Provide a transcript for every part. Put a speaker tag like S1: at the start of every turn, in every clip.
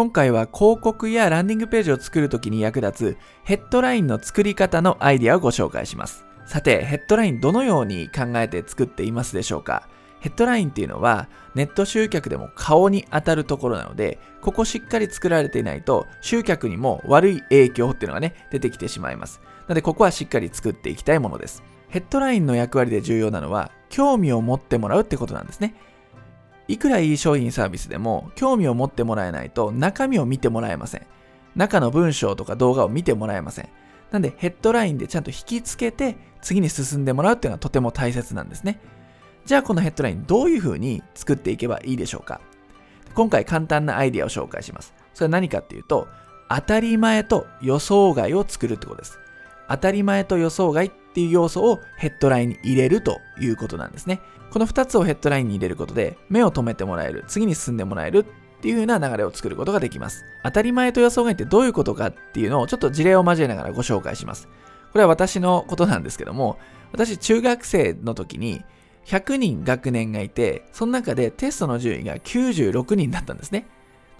S1: 今回は広告やランディングページを作るときに役立つヘッドラインの作り方のアイデアをご紹介します。さて、ヘッドラインどのように考えて作っていますでしょうか？ヘッドラインっていうのはネット集客でも顔に当たるところなので、ここしっかり作られていないと集客にも悪い影響っていうのがね、出てきてしまいます。なのでここはしっかり作っていきたいものです。ヘッドラインの役割で重要なのは興味を持ってもらうってことなんですね。いくらいい商品サービスでも興味を持ってもらえないと中身を見てもらえません。中の文章とか動画を見てもらえません。なんでヘッドラインでちゃんと引きつけて次に進んでもらうっていうのはとても大切なんですね。じゃあこのヘッドラインどういう風に作っていけばいいでしょうか今回簡単なアイディアを紹介します。それは何かっていうと、当たり前と予想外を作るってことです。当たり前と予想外っっていう要素をヘッドラインに入れるということなんですね。この2つをヘッドラインに入れることで、目を留めてもらえる、次に進んでもらえるっていう風な流れを作ることができます。当たり前と予想外ってどういうことかっていうのをちょっと事例を交えながらご紹介します。これは私のことなんですけども、私中学生の時に100人学年がいて、その中でテストの順位が96人だったんですね。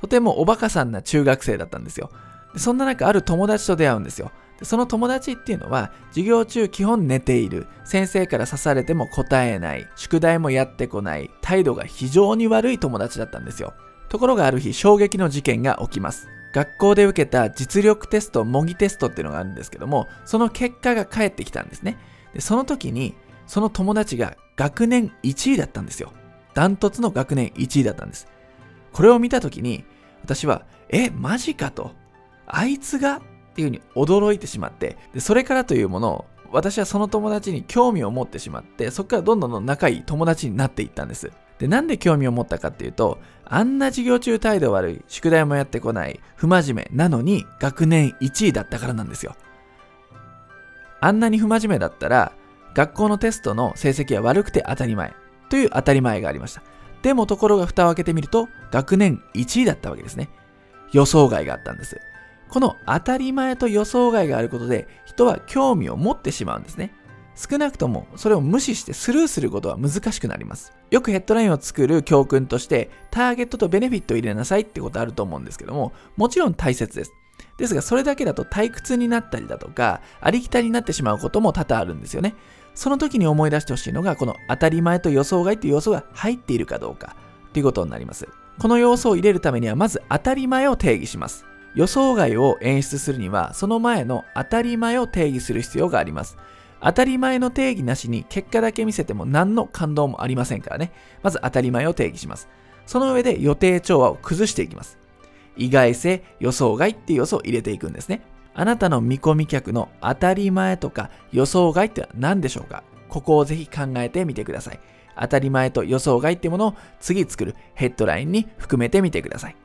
S1: とてもおバカさんな中学生だったんですよ。そんな中、ある友達と出会うんですよ。その友達っていうのは、授業中基本寝ている、先生から刺されても答えない、宿題もやってこない、態度が非常に悪い友達だったんですよ。ところがある日、衝撃の事件が起きます。学校で受けた実力テスト、模擬テストっていうのがあるんですけども、その結果が返ってきたんですね。で、その時に、その友達が学年1位だったんですよ。ダントツの学年1位だったんです。これを見た時に、私は、え、マジかと。あいつがっていうふうに驚いてしまって、でそれからというものを私はその友達に興味を持ってしまって、そこからどんどんどん仲いい友達になっていったんです。で、なんで興味を持ったかっていうと、あんな授業中態度悪い、宿題もやってこない、不真面目なのに学年1位だったからなんですよ。あんなに不真面目だったら、学校のテストの成績は悪くて当たり前という当たり前がありました。でもところが蓋を開けてみると、学年1位だったわけですね。予想外があったんです。この当たり前と予想外があることで人は興味を持ってしまうんですね。少なくともそれを無視してスルーすることは難しくなります。よくヘッドラインを作る教訓としてターゲットとベネフィットを入れなさいってことあると思うんですけども、もちろん大切です。ですがそれだけだと退屈になったりだとか、ありきたりになってしまうことも多々あるんですよね。その時に思い出してほしいのが、この当たり前と予想外っていう要素が入っているかどうかっていうことになります。この要素を入れるためにはまず当たり前を定義します。予想外を演出するには、その前の当たり前を定義する必要があります。当たり前の定義なしに結果だけ見せても何の感動もありませんからね。まず当たり前を定義します。その上で予定調和を崩していきます。意外性、予想外っていう要素を入れていくんですね。あなたの見込み客の当たり前とか予想外って何でしょうか？ここをぜひ考えてみてください。当たり前と予想外ってものを次作るヘッドラインに含めてみてください。